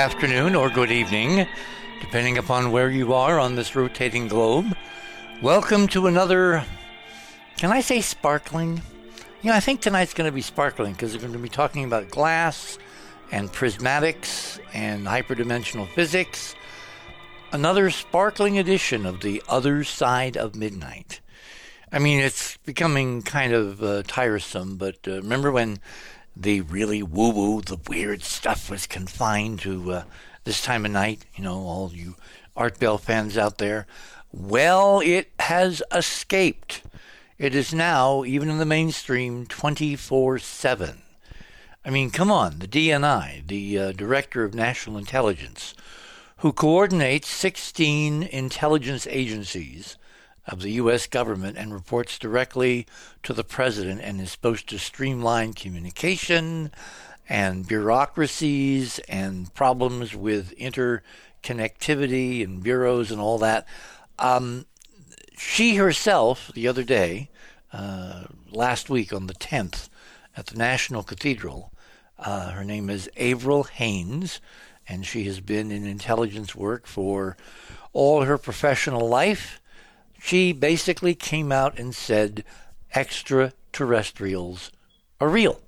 afternoon, or good evening, depending upon where you are on this rotating globe. Welcome to another, can I say sparkling? You know, I think tonight's going to be sparkling because we're going to be talking about glass and prismatics and hyperdimensional physics. Another sparkling edition of the other side of midnight. I mean, it's becoming kind of uh, tiresome, but uh, remember when the really woo woo, the weird stuff was confined to uh, this time of night? You know, all you Art Bell fans out there. Well, it has escaped. It is now, even in the mainstream, 24 7. I mean, come on, the DNI, the uh, Director of National Intelligence, who coordinates 16 intelligence agencies of the U.S. government and reports directly to the president and is supposed to streamline communication and bureaucracies and problems with interconnectivity and bureaus and all that. Um, she herself, the other day, uh, last week on the 10th, at the National Cathedral, uh, her name is Avril Haines, and she has been in intelligence work for all her professional life she basically came out and said extraterrestrials are real.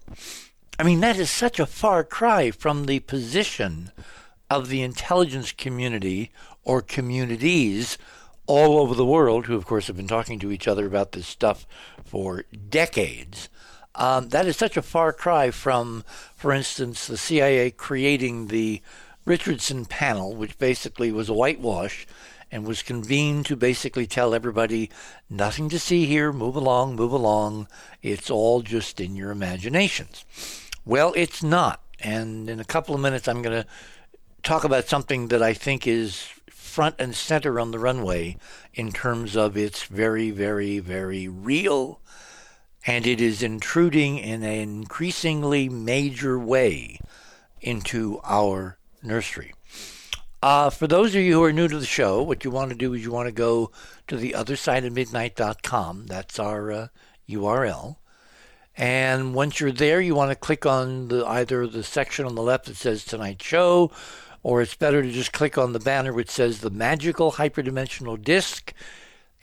I mean, that is such a far cry from the position of the intelligence community or communities all over the world, who, of course, have been talking to each other about this stuff for decades. Um, that is such a far cry from, for instance, the CIA creating the Robertson panel, which basically was a whitewash and was convened to basically tell everybody nothing to see here, move along, move along. It's all just in your imaginations. Well, it's not. And in a couple of minutes, I'm going to talk about something that I think is front and center on the runway in terms of it's very, very, very real. And it is intruding in an increasingly major way into our nursery. Uh, for those of you who are new to the show, what you want to do is you want to go to the other side of midnight.com. That's our uh, URL. And once you're there, you want to click on the either the section on the left that says tonight's show, or it's better to just click on the banner which says the magical hyperdimensional disc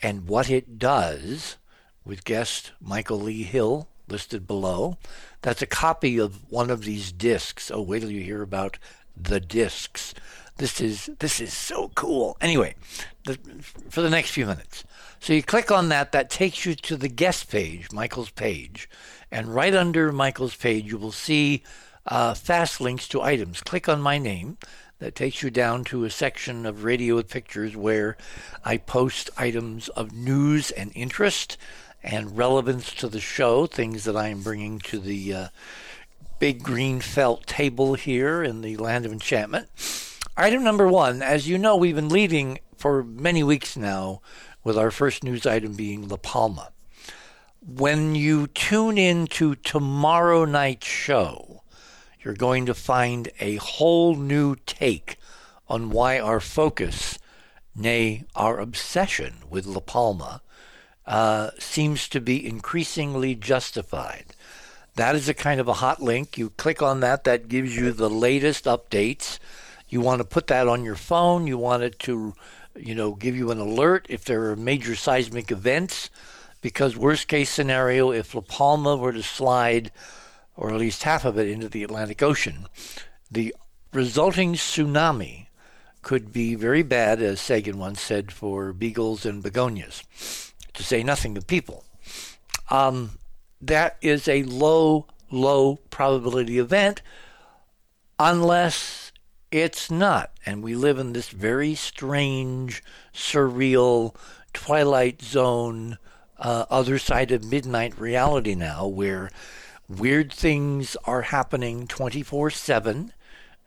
and what it does with guest Michael Lee Hill listed below. That's a copy of one of these discs. Oh, wait till you hear about the discs. This is this is so cool. Anyway, the, for the next few minutes. So you click on that, that takes you to the guest page, Michael's page. And right under Michael's page, you will see uh, fast links to items. Click on my name. That takes you down to a section of Radio with Pictures where I post items of news and interest and relevance to the show, things that I am bringing to the uh, big green felt table here in the land of enchantment. Item number one, as you know, we've been leading for many weeks now with our first news item being La Palma. When you tune in to tomorrow night's show, you're going to find a whole new take on why our focus, nay, our obsession with La Palma, uh, seems to be increasingly justified. That is a kind of a hot link. You click on that, that gives you the latest updates you want to put that on your phone. You want it to, you know, give you an alert if there are major seismic events. Because worst case scenario, if La Palma were to slide, or at least half of it, into the Atlantic Ocean, the resulting tsunami could be very bad, as Sagan once said, for beagles and begonias, to say nothing of people. Um, that is a low, low probability event unless it's not. And we live in this very strange, surreal, twilight zone, uh, other side of midnight reality now where weird things are happening 24 7.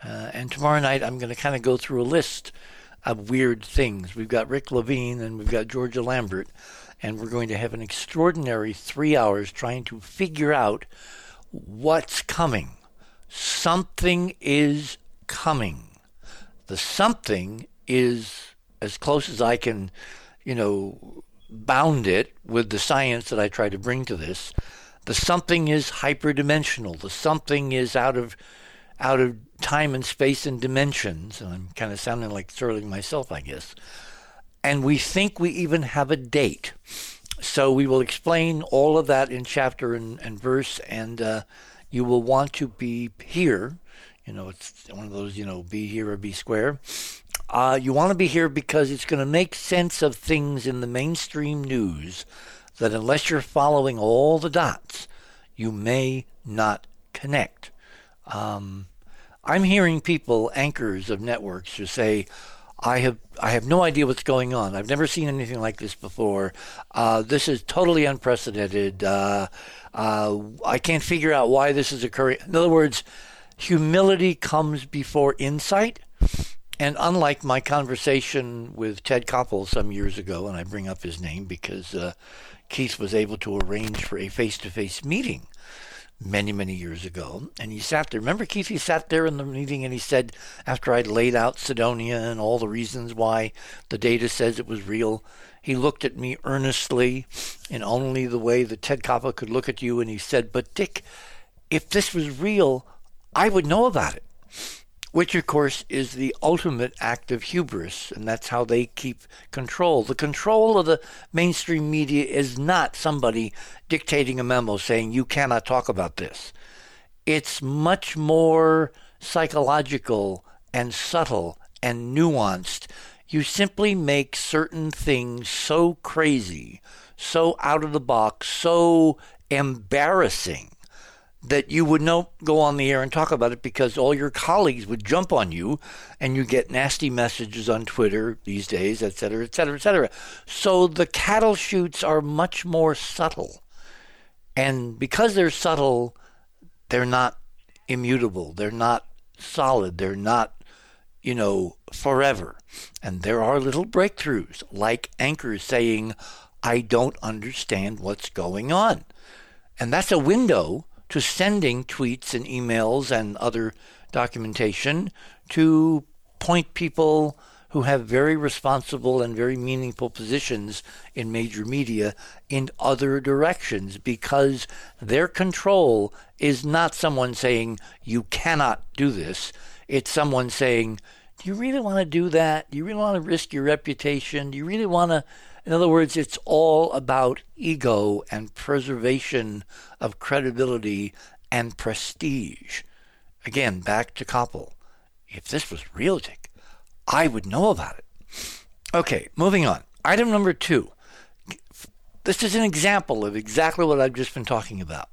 Uh, and tomorrow night, I'm going to kind of go through a list of weird things. We've got Rick Levine and we've got Georgia Lambert, and we're going to have an extraordinary three hours trying to figure out what's coming. Something is coming. The something is as close as I can, you know, bound it with the science that I try to bring to this. The something is hyperdimensional. The something is out of out of time and space and dimensions. And I'm kind of sounding like Serling myself, I guess. And we think we even have a date. So we will explain all of that in chapter and, and verse, and uh, you will want to be here. You know, it's one of those, you know, be here or be square. Uh, you want to be here because it's going to make sense of things in the mainstream news that unless you're following all the dots, you may not connect. Um, I'm hearing people, anchors of networks, who say, I have I have no idea what's going on. I've never seen anything like this before. Uh, this is totally unprecedented. Uh, uh, I can't figure out why this is occurring. In other words, humility comes before insight. And unlike my conversation with Ted Koppel some years ago, and I bring up his name because uh, Keith was able to arrange for a face-to-face meeting many, many years ago. And he sat there. Remember, Keith, he sat there in the meeting and he said, after I'd laid out Cydonia and all the reasons why the data says it was real, he looked at me earnestly in only the way that Ted Koppel could look at you. And he said, But Dick, if this was real, I would know about it which of course is the ultimate act of hubris, and that's how they keep control. The control of the mainstream media is not somebody dictating a memo saying you cannot talk about this. It's much more psychological and subtle and nuanced. You simply make certain things so crazy, so out of the box, so embarrassing that you would not go on the air and talk about it because all your colleagues would jump on you and you get nasty messages on Twitter these days, et cetera, et cetera, et cetera. So the cattle chutes are much more subtle. And because they're subtle, they're not immutable. They're not solid. They're not, you know, forever. And there are little breakthroughs, like anchors saying, I don't understand what's going on. And that's a window to sending tweets and emails and other documentation to point people who have very responsible and very meaningful positions in major media in other directions because their control is not someone saying, you cannot do this. It's someone saying, do you really want to do that? Do you really want to risk your reputation? Do you really want to in other words, it's all about ego and preservation of credibility and prestige. Again, back to Koppel. If this was real, Dick, I would know about it. Okay, moving on. Item number two. This is an example of exactly what I've just been talking about.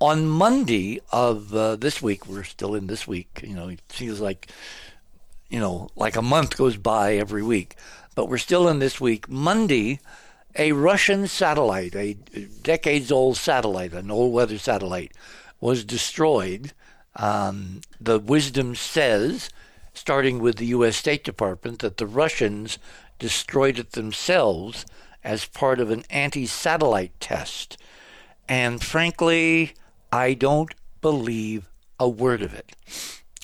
On Monday of uh, this week, we're still in this week. You know, it feels like, you know, like a month goes by every week but we're still in this week. Monday, a Russian satellite, a decades old satellite, an old weather satellite, was destroyed. Um, the wisdom says, starting with the U.S. State Department, that the Russians destroyed it themselves as part of an anti satellite test. And frankly, I don't believe a word of it.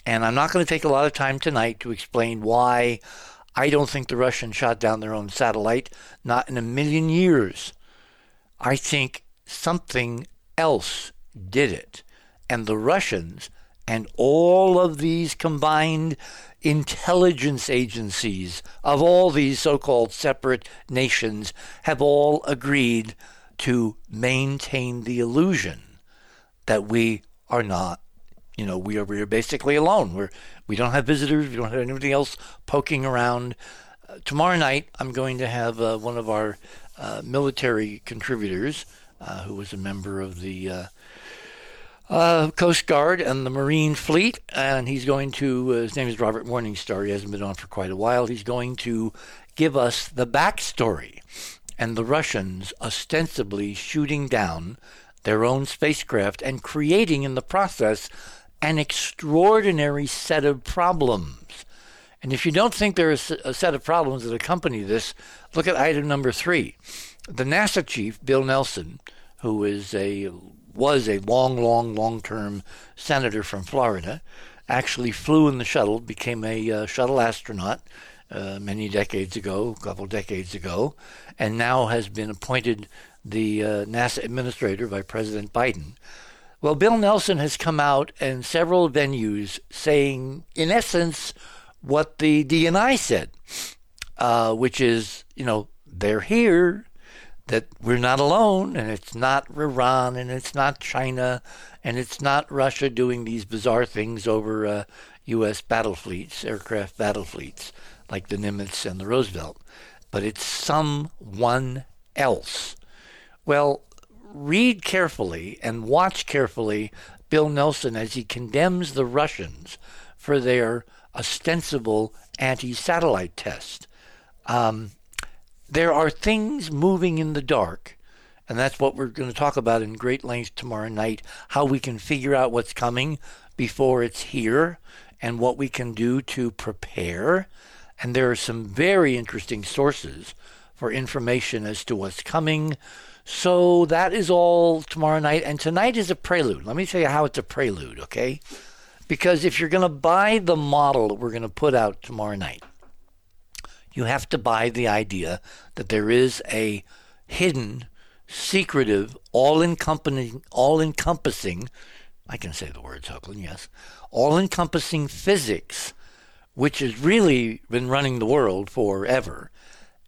And I'm not going to take a lot of time tonight to explain why I don't think the Russians shot down their own satellite, not in a million years. I think something else did it. And the Russians and all of these combined intelligence agencies of all these so called separate nations have all agreed to maintain the illusion that we are not you know, we are we are basically alone. We're we don't have visitors. We don't have anybody else poking around. Uh, tomorrow night, I'm going to have uh, one of our uh, military contributors, uh, who was a member of the uh, uh, Coast Guard and the Marine Fleet, and he's going to. his name is Robert Morningstar. He hasn't been on for quite a while. He's going to give us the backstory and the Russians ostensibly shooting down their own spacecraft and creating in the process an extraordinary set of problems. And if you don't think there is a set of problems that accompany this, look at item number three. The NASA chief, Bill Nelson, who is a was a long, long, long-term senator from Florida, actually flew in the shuttle, became a uh, shuttle astronaut uh, many decades ago, a couple decades ago, and now has been appointed the uh, NASA administrator by President Biden. Well, Bill Nelson has come out in several venues saying, in essence, what the DNI said, uh, which is, you know, they're here, that we're not alone, and it's not Iran, and it's not China, and it's not Russia doing these bizarre things over uh, U.S. battle fleets, aircraft battle fleets, like the Nimitz and the Roosevelt, but it's someone else. Well, read carefully and watch carefully Bill Nelson as he condemns the Russians for their ostensible anti satellite test. Um, there are things moving in the dark, and that's what we're going to talk about in great length tomorrow night how we can figure out what's coming before it's here and what we can do to prepare. And there are some very interesting sources for information as to what's coming. So that is all tomorrow night. And tonight is a prelude. Let me tell you how it's a prelude, okay? Because if you're going to buy the model that we're going to put out tomorrow night, you have to buy the idea that there is a hidden, secretive, all encompassing, all encompassing, I can say the words, Hoagland, yes, all encompassing physics, which has really been running the world forever.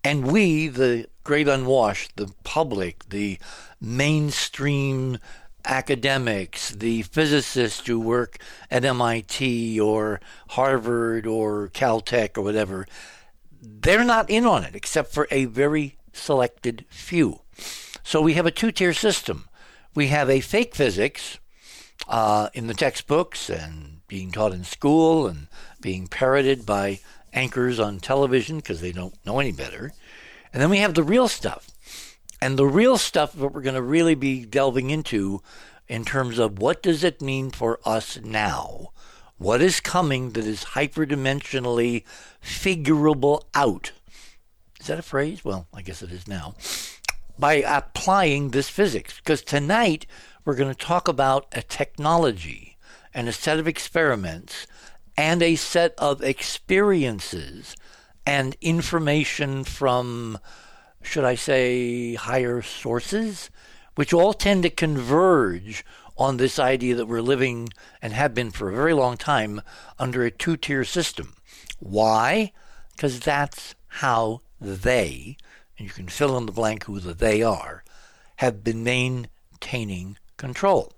And we, the great unwashed, the public, the mainstream academics, the physicists who work at MIT or Harvard or Caltech or whatever, they're not in on it except for a very selected few. So we have a two tier system. We have a fake physics uh, in the textbooks and being taught in school and being parroted by anchors on television because they don't know any better. And then we have the real stuff. And the real stuff that we're going to really be delving into in terms of what does it mean for us now? What is coming that is hyperdimensionally figurable out? Is that a phrase? Well, I guess it is now. By applying this physics. Because tonight we're going to talk about a technology and a set of experiments and a set of experiences and information from, should I say, higher sources, which all tend to converge on this idea that we're living and have been for a very long time under a two tier system. Why? Because that's how they, and you can fill in the blank who the they are, have been maintaining control.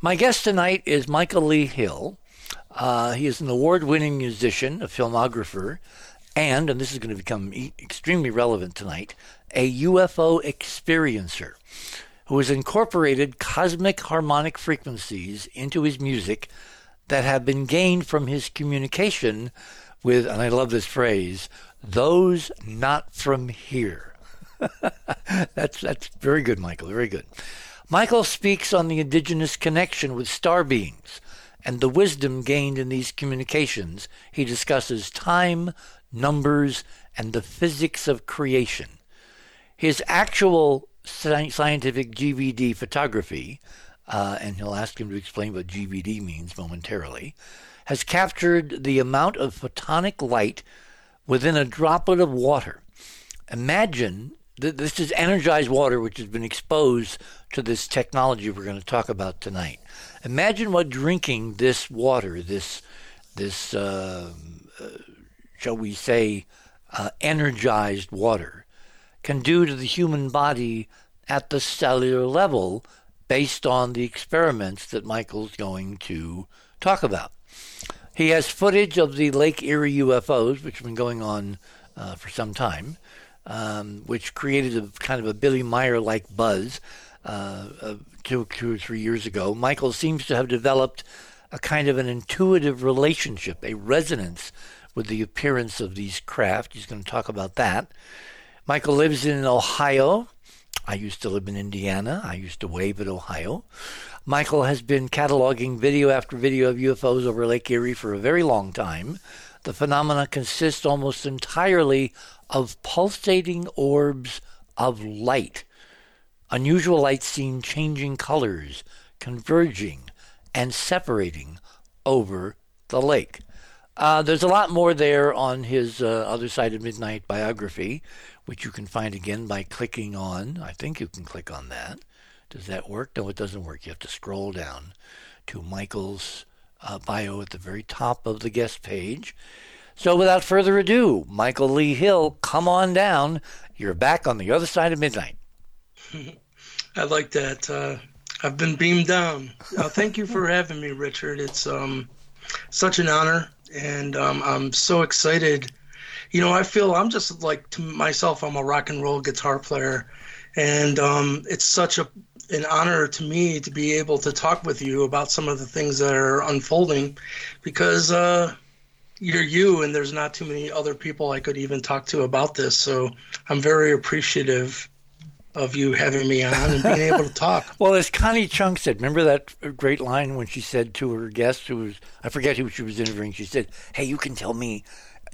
My guest tonight is Michael Lee Hill. Uh, he is an award winning musician, a filmographer, and, and this is going to become extremely relevant tonight, a UFO experiencer who has incorporated cosmic harmonic frequencies into his music that have been gained from his communication with, and I love this phrase, those not from here. that's that's very good, Michael. Very good. Michael speaks on the indigenous connection with star beings and the wisdom gained in these communications. He discusses time, numbers, and the physics of creation. His actual scientific GVD photography, uh, and he'll ask him to explain what GVD means momentarily, has captured the amount of photonic light within a droplet of water. Imagine that this is energized water which has been exposed to this technology we're going to talk about tonight. Imagine what drinking this water, this this uh, uh, shall we say, uh, energized water can do to the human body at the cellular level based on the experiments that Michael's going to talk about. He has footage of the Lake Erie UFOs, which have been going on uh, for some time, um, which created a kind of a Billy Meier like buzz uh, uh, two, two or three years ago. Michael seems to have developed a kind of an intuitive relationship, a resonance with the appearance of these craft. He's going to talk about that. Michael lives in Ohio. I used to live in Indiana. I used to wave at Ohio. Michael has been cataloging video after video of UFOs over Lake Erie for a very long time. The phenomena consist almost entirely of pulsating orbs of light. Unusual light seen changing colors, converging, and separating over the lake. Uh, there's a lot more there on his uh, Other Side of Midnight biography, which you can find again by clicking on, I think you can click on that, Does that work? No, it doesn't work. You have to scroll down to Michael's uh, bio at the very top of the guest page. So without further ado, Michael Lee Hill, come on down. You're back on the other side of midnight. I like that. Uh, I've been beamed down. Uh, thank you for having me, Richard. It's um, such an honor, and um, I'm so excited. You know, I feel I'm just like to myself. I'm a rock and roll guitar player, and um, it's such a an honor to me to be able to talk with you about some of the things that are unfolding, because uh, you're you, and there's not too many other people I could even talk to about this. So I'm very appreciative of you having me on and being able to talk. well, as Connie Chung said, remember that great line when she said to her guest, who was I forget who she was interviewing, she said, "Hey, you can tell me,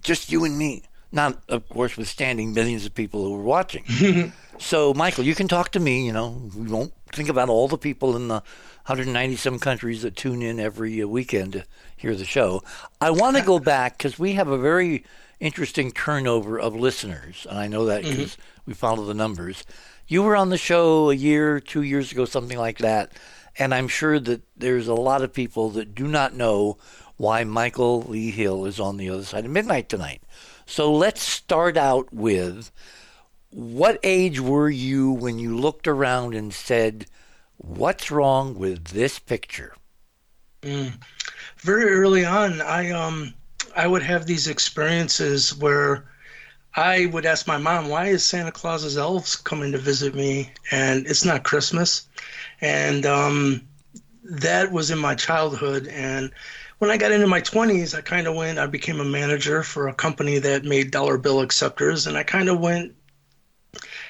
just you and me." Not, of course, withstanding millions of people who were watching. so, Michael, you can talk to me. You know, we won't think about all the people in the 190 some countries that tune in every weekend to hear the show. I want to go back because we have a very interesting turnover of listeners, and I know that because mm-hmm. we follow the numbers. You were on the show a year, two years ago, something like that. And I'm sure that there's a lot of people that do not know why Michael Lee Hill is on the other side of midnight tonight. So let's start out with what age were you when you looked around and said, What's wrong with this picture? Mm. Very early on, I um I would have these experiences where I would ask my mom, why is Santa Claus's elves coming to visit me and it's not Christmas? And um, that was in my childhood. And when I got into my 20s, I kind of went, I became a manager for a company that made dollar bill acceptors. And I kind of went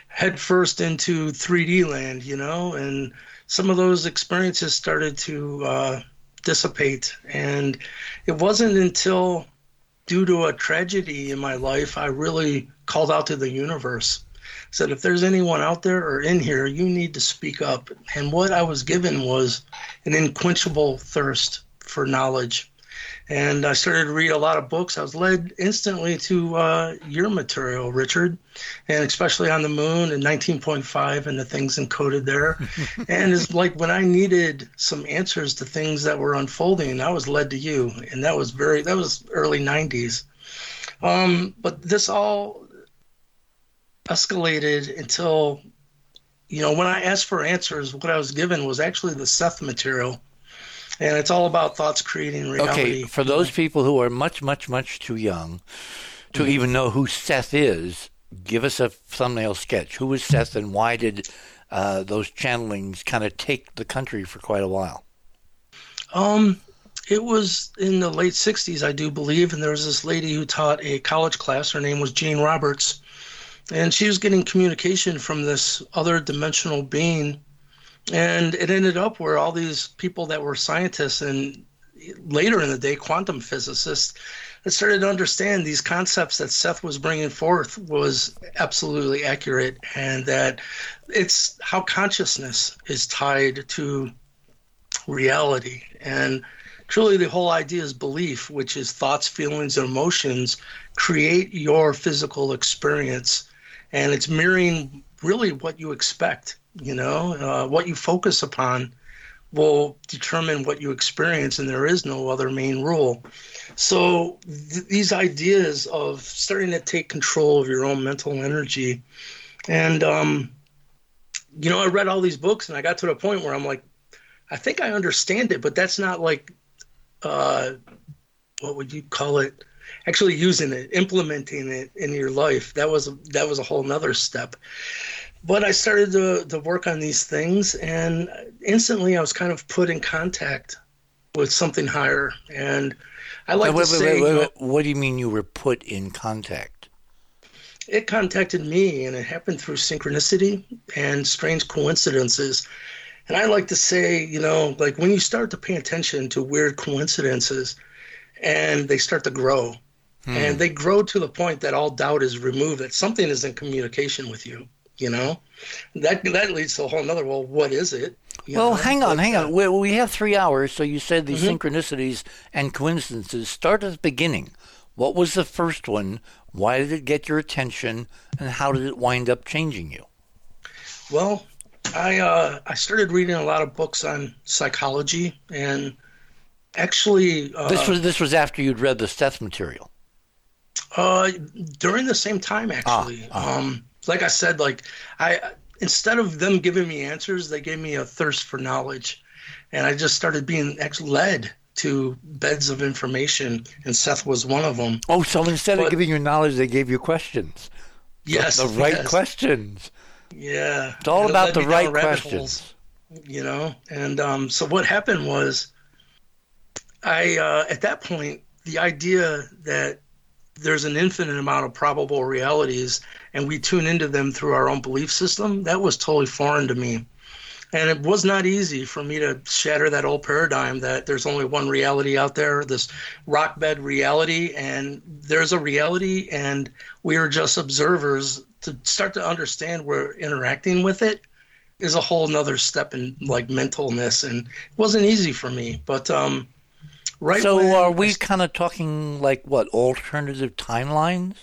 headfirst into 3D land, you know, and some of those experiences started to uh, dissipate. And it wasn't until due to a tragedy in my life, I really called out to the universe. Said, if there's anyone out there or in here, you need to speak up. And what I was given was an unquenchable thirst for knowledge and I started to read a lot of books. I was led instantly to uh, your material, Richard, and especially on the moon and 19.5 and the things encoded there. and it's like when I needed some answers to things that were unfolding, I was led to you, and that was very that was early 90s. Um, but this all escalated until you know when I asked for answers, what I was given was actually the Seth material and it's all about thoughts creating reality. Okay, for those people who are much, much, much too young to mm-hmm. even know who Seth is, give us a thumbnail sketch. Who was Seth, and why did uh, those channelings kind of take the country for quite a while? Um, it was in the late '60s, I do believe, and there was this lady who taught a college class. Her name was Jane Roberts, and she was getting communication from this other dimensional being and it ended up where all these people that were scientists and later in the day quantum physicists that started to understand these concepts that Seth was bringing forth was absolutely accurate and that it's how consciousness is tied to reality. And truly the whole idea is belief which is thoughts feelings and emotions create your physical experience. And it's mirroring really what you expect you know, uh, what you focus upon will determine what you experience, and there is no other main rule. So, th- these ideas of starting to take control of your own mental energy, and, um, you know, I read all these books and I got to the point where I'm like, I think I understand it, but that's not like, uh, what would you call it? Actually using it, implementing it in your life. That was that was a whole nother step but I started to, to work on these things, and instantly I was kind of put in contact with something higher. And I like wait, to wait, say, wait, know, what do you mean you were put in contact? It contacted me, and it happened through synchronicity and strange coincidences. And I like to say, you know, like when you start to pay attention to weird coincidences, and they start to grow, hmm. and they grow to the point that all doubt is removed that something is in communication with you you know? That that leads to a whole other well what is it? You well know? hang on hang on. We, we have three hours so you said these mm-hmm. synchronicities and coincidences. Start at the beginning. What was the first one? Why did it get your attention? And how did it wind up changing you? Well I uh, I started reading a lot of books on psychology, and actually, uh, this was this was after you'd read the Seth material. Uh, during the same time, actually. Ah, ah. Um, like I said, like I instead of them giving me answers, they gave me a thirst for knowledge, and I just started being actually led to beds of information, and Seth was one of them. Oh, so instead but, of giving you knowledge, they gave you questions. Yes, the, the right yes. questions. Yeah, it's all about the right questions. Holes, you know, and um, so what happened was, I uh, at that point the idea that there's an infinite amount of probable realities and we tune into them through our own belief system that was totally foreign to me. And it was not easy for me to shatter that old paradigm that there's only one reality out there this rock bed reality and there's a reality and we are just observers. To start to understand we're interacting with it is a whole nother step in like mentalness and it wasn't easy for me but um right so are we kind of talking like what alternative timelines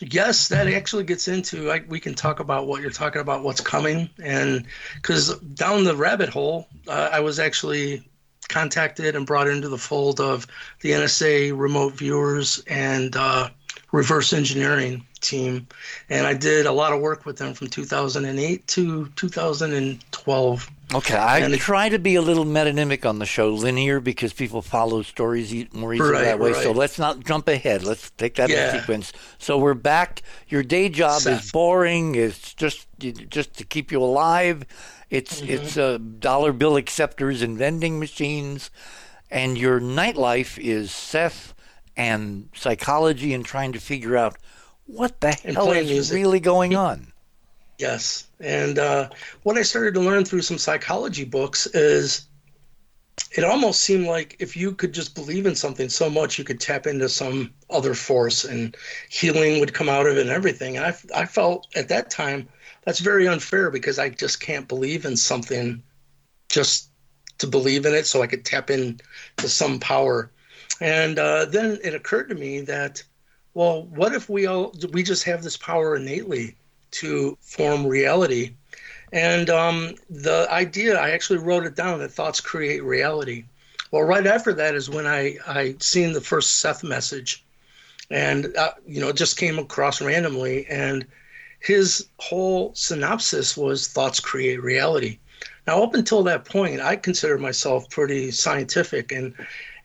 yes that actually gets into I, we can talk about what you're talking about what's coming and because down the rabbit hole uh, i was actually contacted and brought into the fold of the nsa remote viewers and uh, reverse engineering team, and I did a lot of work with them from 2008 to 2012. Okay, I and try to be a little metonymic on the show, linear, because people follow stories more easily right, that way. Right. So let's not jump ahead. Let's take that yeah. in sequence. So we're back. Your day job Seth. is boring. It's just just to keep you alive. It's mm-hmm. it's uh, dollar bill acceptors and vending machines, and your nightlife is Seth and psychology and trying to figure out what the hell is music. really going on. Yes. And uh, what I started to learn through some psychology books is it almost seemed like if you could just believe in something so much, you could tap into some other force and healing would come out of it and everything. And I, I felt at that time that's very unfair because I just can't believe in something just to believe in it so I could tap into some power. And uh, then it occurred to me that, well, what if we all we just have this power innately to form reality? And um, the idea, I actually wrote it down that thoughts create reality. Well, right after that is when I I seen the first Seth message, and uh, you know, it just came across randomly, and his whole synopsis was thoughts create reality. Now, up until that point, I considered myself pretty scientific, and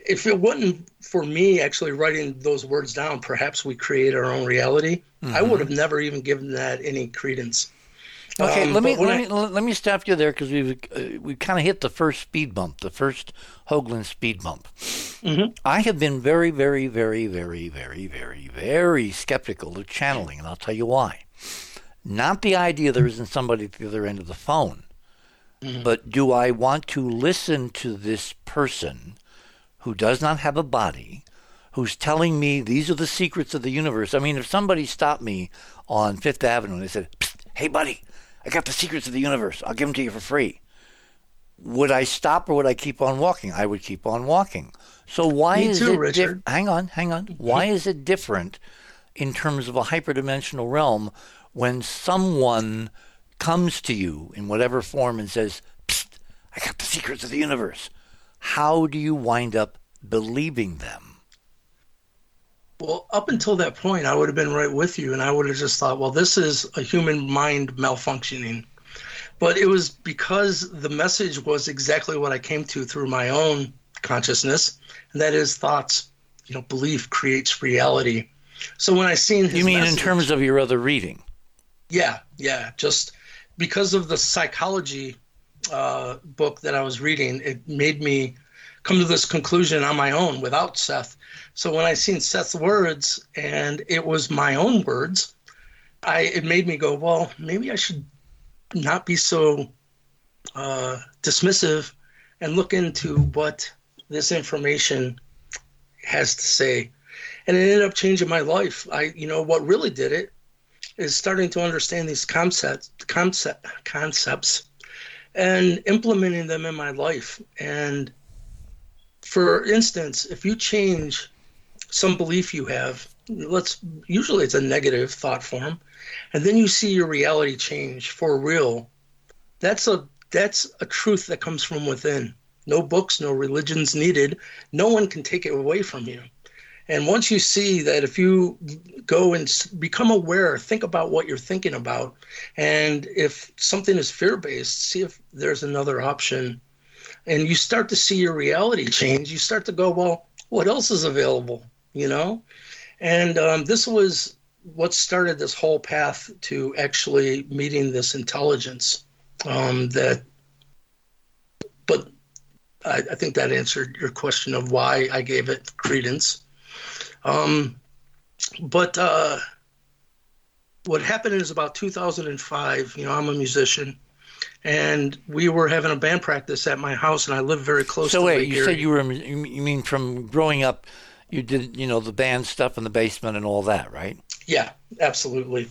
if it wasn't for me actually writing those words down, perhaps we create our own reality. Mm-hmm. I would have never even given that any credence. Okay, um, let me let I, me let me stop you there because we've uh, we kind of hit the first speed bump, the first Hoagland speed bump. Mm-hmm. I have been very, very, very, very, very, very, very skeptical of channeling, and I'll tell you why. Not the idea there isn't somebody at the other end of the phone, mm-hmm. but do I want to listen to this person who does not have a body, who's telling me these are the secrets of the universe. I mean, if somebody stopped me on Fifth Avenue and they said, "Hey, buddy, I got the secrets of the universe. I'll give them to you for free," would I stop or would I keep on walking? I would keep on walking. So why me is too, it? Dif- hang on, hang on. Why is it different in terms of a hyperdimensional realm when someone comes to you in whatever form and says, "I got the secrets of the universe"? How do you wind up believing them? Well, up until that point, I would have been right with you, and I would have just thought, well, this is a human mind malfunctioning. But it was because the message was exactly what I came to through my own consciousness, and that is thoughts. You know, belief creates reality. So when I seen his you mean message, in terms of your other reading? Yeah, yeah. Just because of the psychology uh, book that I was reading, it made me come to this conclusion on my own without Seth. So when I seen Seth's words and it was my own words, I it made me go, well, maybe I should not be so uh, dismissive and look into what this information has to say. And it ended up changing my life. I, you know, what really did it is starting to understand these concepts, concept, concepts and implementing them in my life. And for instance, if you change some belief you have, let's usually it's a negative thought form, and then you see your reality change for real, that's a that's a truth that comes from within. No books, no religions needed. No one can take it away from you. And once you see that if you go and become aware, think about what you're thinking about, and if something is fear based, see if there's another option. And you start to see your reality change. You start to go, well, what else is available? You know? And um, this was what started this whole path to actually meeting this intelligence um, that but I, I, think that answered your question of why I gave it credence. Um, but uh, what happened is about 2005. You know, I'm a musician, and we were having a band practice at my house, and I live very close. So to wait, you said you were you mean from growing up, you did you know the band stuff in the basement and all that, right? Yeah, absolutely.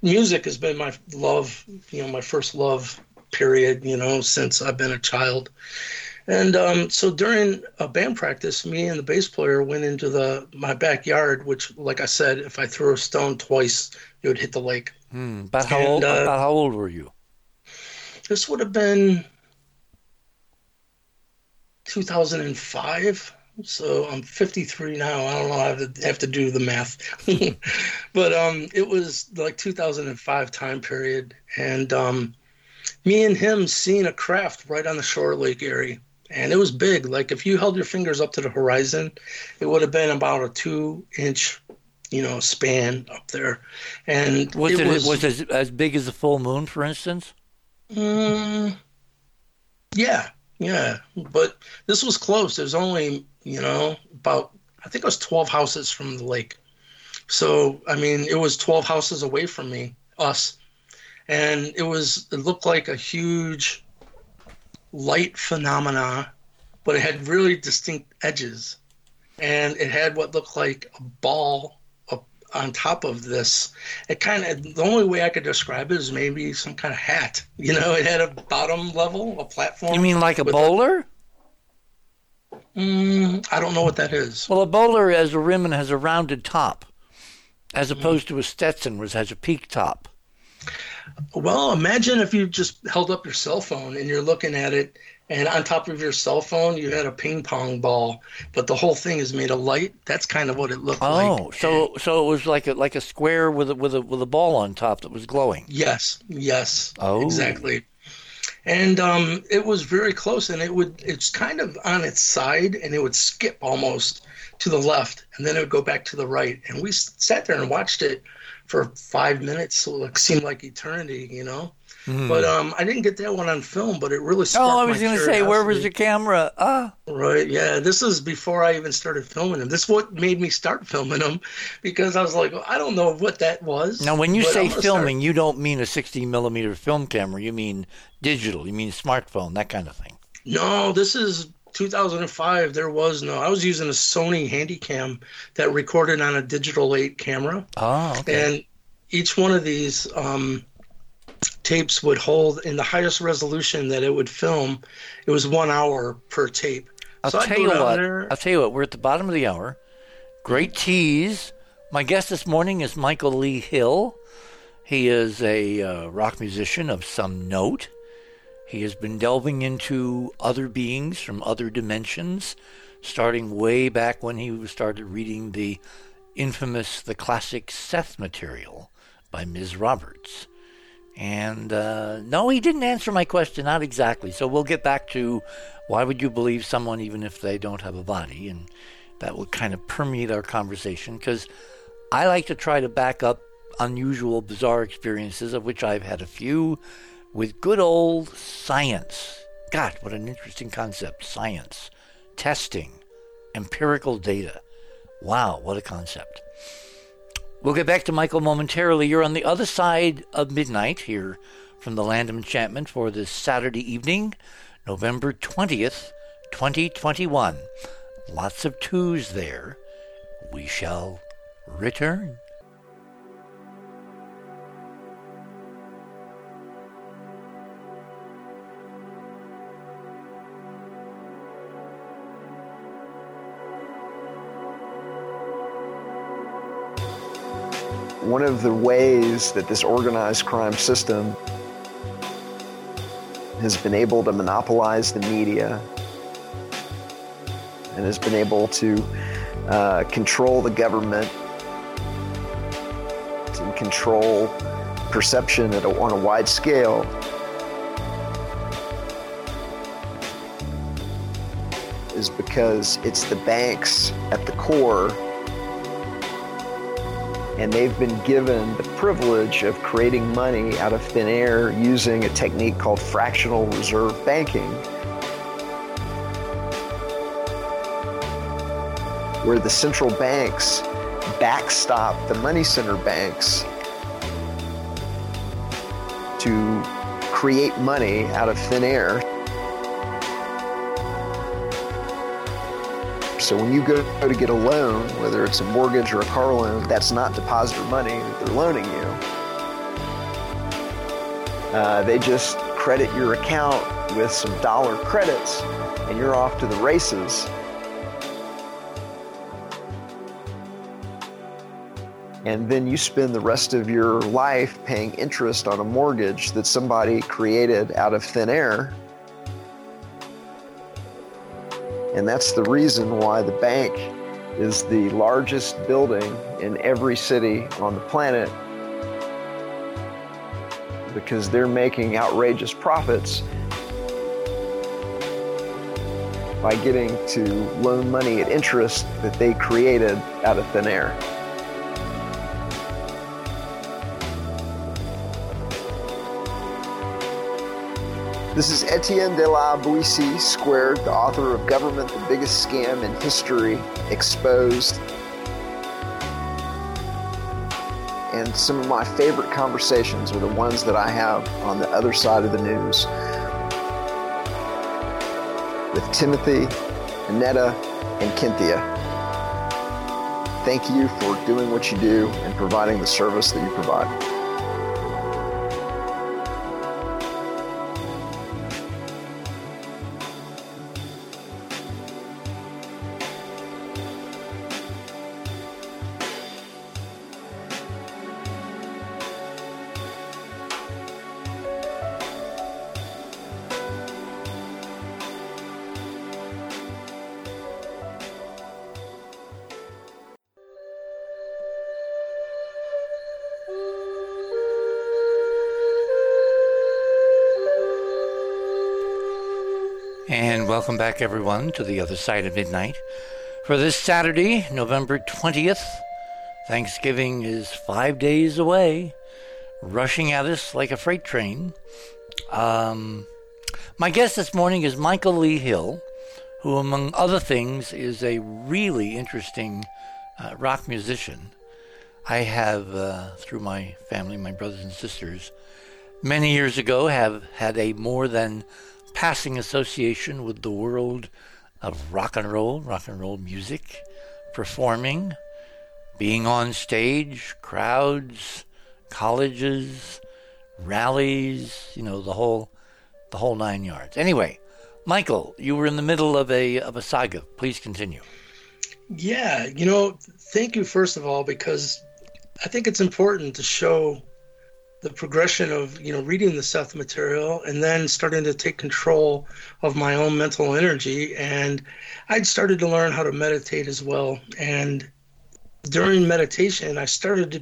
Music has been my love. You know, my first love period. You know, since I've been a child. And um, so during a band practice, me and the bass player went into the my backyard, which, like I said, if I threw a stone twice, it would hit the lake. Hmm. About how and, old? Uh, about how old were you? This would have been 2005. So I'm 53 now. I don't know. I have to, have to do the math, but um, it was like 2005 time period, and um, me and him seeing a craft right on the shore of Lake Erie and it was big. Like if you held your fingers up to the horizon, it would have been about a two inch, you know, span up there. And was it, it was, was as, as big as the full moon, for instance? Mm, yeah, yeah. But this was close. There's only you know about I think it was 12 houses from the lake. So I mean, it was 12 houses away from me, us, and it was it looked like a huge light phenomena, but it had really distinct edges. And it had what looked like a ball on top of this. It kind of, the only way I could describe it is maybe some kind of hat. You know, it had a bottom level, a platform. You mean like a bowler? mm, I don't know what that is. Well, a bowler has a rim and has a rounded top, as opposed mm. to a Stetson, which has a peak top. Well, imagine if you just held up your cell phone and you're looking at it, and on top of your cell phone you had a ping pong ball, but the whole thing is made of light. That's kind of what it looked oh, like. Oh, so so it was like a like a square with a with a with a ball on top that was glowing. Yes, yes. Oh, exactly. And um, it was very close, and it would it's kind of on its side, and it would skip almost to the left, and then it would go back to the right. And we sat there and watched it for five minutes. So it seemed like eternity, you know. Mm. But um, I didn't get that one on film, but it really. Oh, I was going to say, where was the camera? Ah, right, yeah. This is before I even started filming them. This is what made me start filming them, because I was like, well, I don't know what that was. Now, when you say filming, start... you don't mean a 60 millimeter film camera. You mean digital. You mean smartphone, that kind of thing. No, this is 2005 there was no i was using a sony handycam that recorded on a digital 8 camera. Oh okay. and each one of these um, tapes would hold in the highest resolution that it would film it was one hour per tape. I'll so tell you what there. i'll tell you what we're at the bottom of the hour. Great tease. My guest this morning is michael lee hill. He is a uh, rock musician of some note he has been delving into other beings from other dimensions, starting way back when he started reading the infamous, the classic Seth material by Ms. Roberts. And uh, no, he didn't answer my question, not exactly. So we'll get back to why would you believe someone even if they don't have a body? And that will kind of permeate our conversation because I like to try to back up unusual, bizarre experiences, of which I've had a few with good old science. God, what an interesting concept science, testing, empirical data. Wow, what a concept. We'll get back to Michael momentarily. You're on the other side of midnight here from the Land of Enchantment for this Saturday evening, November 20th, 2021. Lots of twos there. We shall return. One of the ways that this organized crime system has been able to monopolize the media and has been able to uh, control the government and control perception a, on a wide scale. Is because it's the banks at the core and they've been given the privilege of creating money out of thin air using a technique called fractional reserve banking, where the central banks backstop the money center banks to create money out of thin air. So when you go to get a loan, whether it's a mortgage or a car loan, that's not depositor money that they're loaning you. Uh, they just credit your account with some dollar credits and you're off to the races. And then you spend the rest of your life paying interest on a mortgage that somebody created out of thin air and that's the reason why the bank is the largest building in every city on the planet because they're making outrageous profits by getting to loan money at interest that they created out of thin air. This is Etienne de la Boetie Squared, the author of Government, the Biggest Scam in History, Exposed. And some of my favorite conversations are the ones that I have on the other side of the news with Timothy, Annetta, and Cynthia. Thank you for doing what you do and providing the service that you provide. Welcome back, everyone, to the other side of midnight. For this Saturday, November 20th, Thanksgiving is five days away, rushing at us like a freight train. Um, my guest this morning is Michael Lee Hill, who, among other things, is a really interesting uh, rock musician. I have, uh, through my family, my brothers and sisters, many years ago, have had a more than passing association with the world of rock and roll, rock and roll music, performing, being on stage, crowds, colleges, rallies, you know, the whole the whole nine yards. Anyway, Michael, you were in the middle of a of a saga. Please continue. Yeah, you know, thank you first of all because I think it's important to show the progression of you know reading the Seth material and then starting to take control of my own mental energy. And I'd started to learn how to meditate as well. And during meditation I started to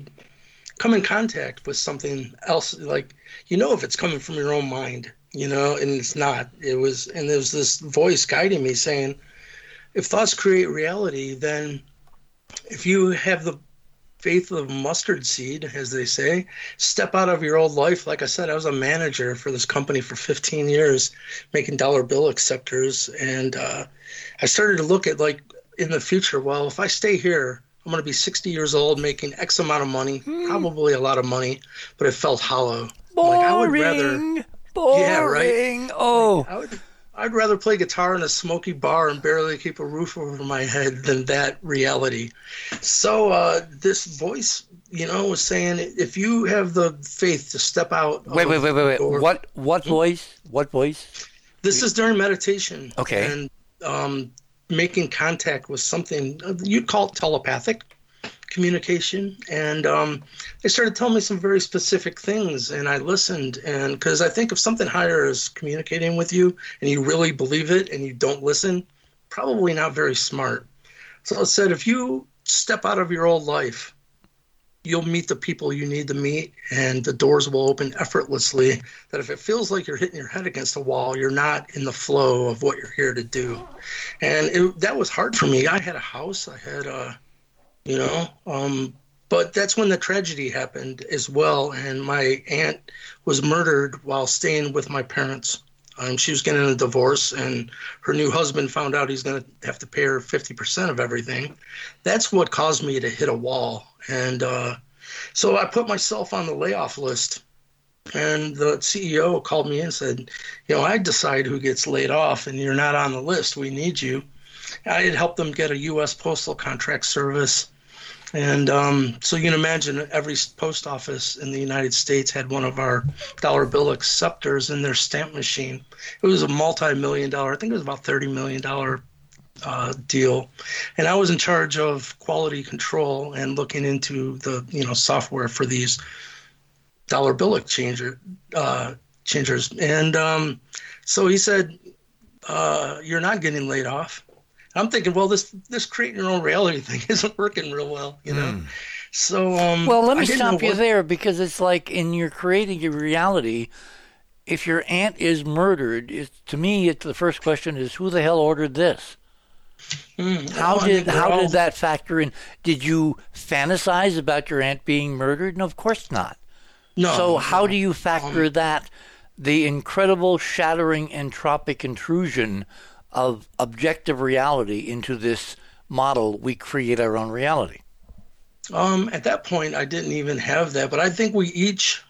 come in contact with something else. Like you know if it's coming from your own mind you know and it's not. It was and there was this voice guiding me saying if thoughts create reality then if you have the faith of mustard seed, as they say. Step out of your old life. Like I said, I was a manager for this company for 15 years, making dollar bill acceptors, and uh, I started to look at like in the future. Well, if I stay here, I'm going to be 60 years old, making X amount of money, hmm. probably a lot of money, but it felt hollow. Boring. Like I would rather. Boring. Yeah, right. Oh. Like, I would I'd rather play guitar in a smoky bar and barely keep a roof over my head than that reality. So uh, this voice, you know, was saying if you have the faith to step out. Wait, wait, wait, wait, wait. What what voice? What voice? This is during meditation. Okay. And um, making contact with something you'd call it telepathic communication, and um, they started telling me some very specific things, and I listened. And because I think if something higher is communicating with you and you really believe it and you don't listen, probably not very smart. So i said, if you step out of your old life, you'll meet the people you need to meet, and the doors will open effortlessly. That if it feels like you're hitting your head against a wall, you're not in the flow of what you're here to do. And it, that was hard for me. I had a house, I had a you know. Um, but that's when the tragedy happened as well, and my aunt was murdered while staying with my parents. Um, she was getting a divorce, and her new husband found out he's going to have to pay her 50% of everything. That's what caused me to hit a wall. And uh, so I put myself on the layoff list. And the CEO called me and said, You know, I decide who gets laid off, and you're not on the list. We need you. I had helped them get a U.S. postal contract service and um, so you can imagine every post office in the United States had one of our dollar bill acceptors in their stamp machine. It was a multi million dollar, I think it was about $30 million uh, deal. And I was in charge of quality control and looking into the you know software for these dollar bill exchanger, uh, changers. And um, so he said, uh, You're not getting laid off. I'm thinking, well, this this creating your own reality thing isn't working real well, you know. Mm. So, um, well, let me stop you what... there because it's like in your creating your reality. If your aunt is murdered, it, to me, it's the first question is who the hell ordered this? Mm, how did how all... did that factor in? Did you fantasize about your aunt being murdered? No, of course not. No. So how do you factor um, that the incredible shattering entropic intrusion of objective reality into this model, we create our own reality? Um, at that point, I didn't even have that, but I think we each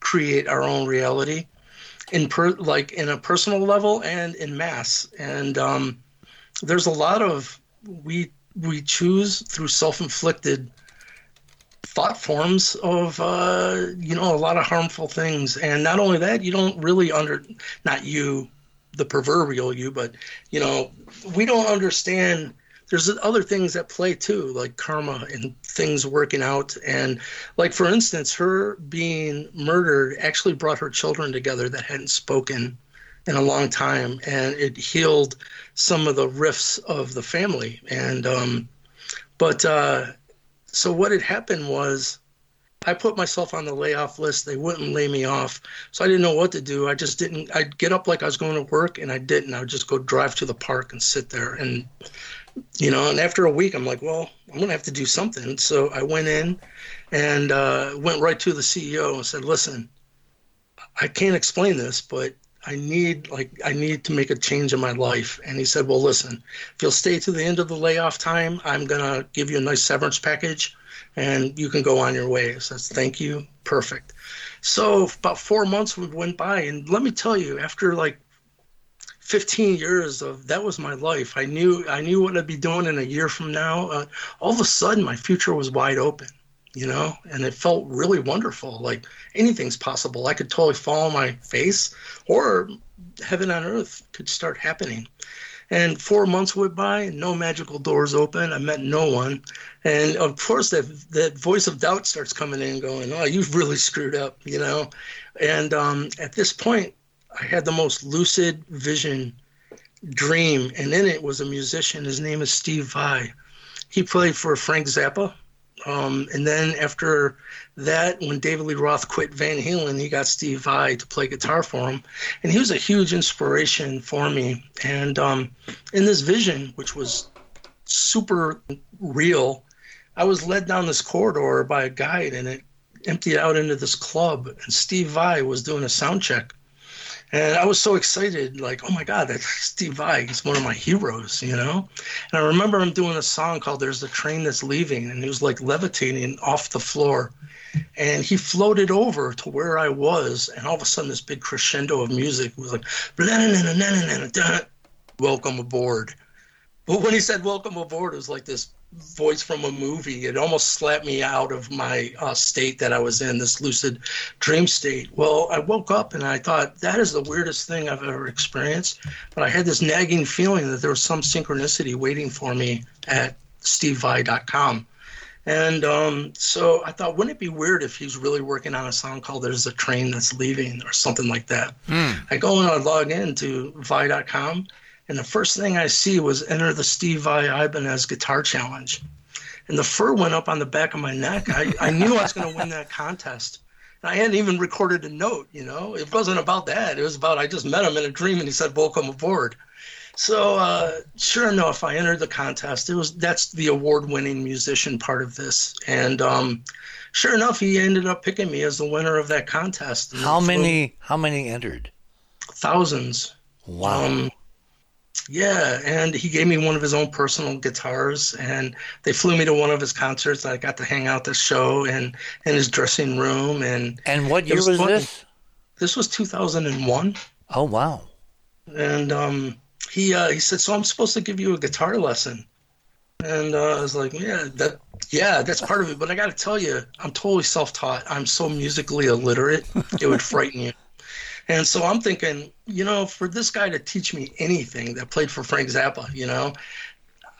create our own reality in per, like in a personal level and in mass. And um, there's a lot of we we choose through self-inflicted thought forms of uh, you know a lot of harmful things. And not only that, you don't really under not you the proverbial you, but you know, we don't understand. There's other things at play too, like karma and things working out. And like for instance, her being murdered actually brought her children together that hadn't spoken in a long time, and it healed some of the rifts of the family. And um, but uh, so what had happened was I put myself on the layoff list. They wouldn't lay me off. So I didn't know what to do. I just didn't. I'd get up like I was going to work and I didn't. I would just go drive to the park and sit there. And, you know, and after a week, I'm like, well, I'm going to have to do something. So I went in and uh, went right to the CEO and said, listen, I can't explain this, but I need like I need to make a change in my life. And he said, Well, listen, if you'll stay to the end of the layoff time, I'm gonna give you a nice severance package and you can go on your way. says, thank you. Perfect. So about four months went by, and let me tell you, after like 15 years of that was my life. I knew I knew what I'd be doing in a year from now. Uh, all of a sudden, my future was wide open, you know, and it felt really wonderful. Like anything's possible. I could totally fall on my face, or heaven on earth could start happening. And four months went by, and no magical doors open. I met no one, and of course that that voice of doubt starts coming in, going, "Oh, you've really screwed up," you know. And um, at this point, I had the most lucid vision, dream, and in it was a musician. His name is Steve Vai. He played for Frank Zappa, um, and then after that, when David Lee Roth quit Van Halen, he got Steve Vai to play guitar for him, and he was a huge inspiration for me. And um, in this vision, which was super real, I was led down this corridor by a guide, and it emptied out into this club. And Steve Vai was doing a sound check, and I was so excited, like, oh my God, that's Steve Vai. He's one of my heroes, you know? And I remember him doing a song called There's a Train That's Leaving, and he was like levitating off the floor. And he floated over to where I was, and all of a sudden, this big crescendo of music was like, welcome aboard. But when he said welcome aboard, it was like this voice from a movie. It almost slapped me out of my uh, state that I was in, this lucid dream state. Well, I woke up and I thought, that is the weirdest thing I've ever experienced. But I had this nagging feeling that there was some synchronicity waiting for me at stevevai.com. And um, so I thought, wouldn't it be weird if he's really working on a song called There's a Train That's Leaving or something like that? Hmm. I go and I log in to Vai.com, and the first thing I see was enter the Steve Vai Ibanez Guitar Challenge. And the fur went up on the back of my neck. I, I knew I was going to win that contest. And I hadn't even recorded a note, you know? It wasn't about that. It was about I just met him in a dream and he said, Welcome aboard. So uh, sure enough, I entered the contest. It was that's the award-winning musician part of this, and um, sure enough, he ended up picking me as the winner of that contest. How many? How many entered? Thousands. Wow. Um, yeah, and he gave me one of his own personal guitars, and they flew me to one of his concerts. I got to hang out the show and in his dressing room, and and what year was was this? this was 2001. Oh wow. and um, he uh, he said, "So I'm supposed to give you a guitar lesson," and uh, I was like, "Yeah, that yeah, that's part of it." But I got to tell you, I'm totally self-taught. I'm so musically illiterate; it would frighten you. And so I'm thinking, you know, for this guy to teach me anything that played for Frank Zappa, you know,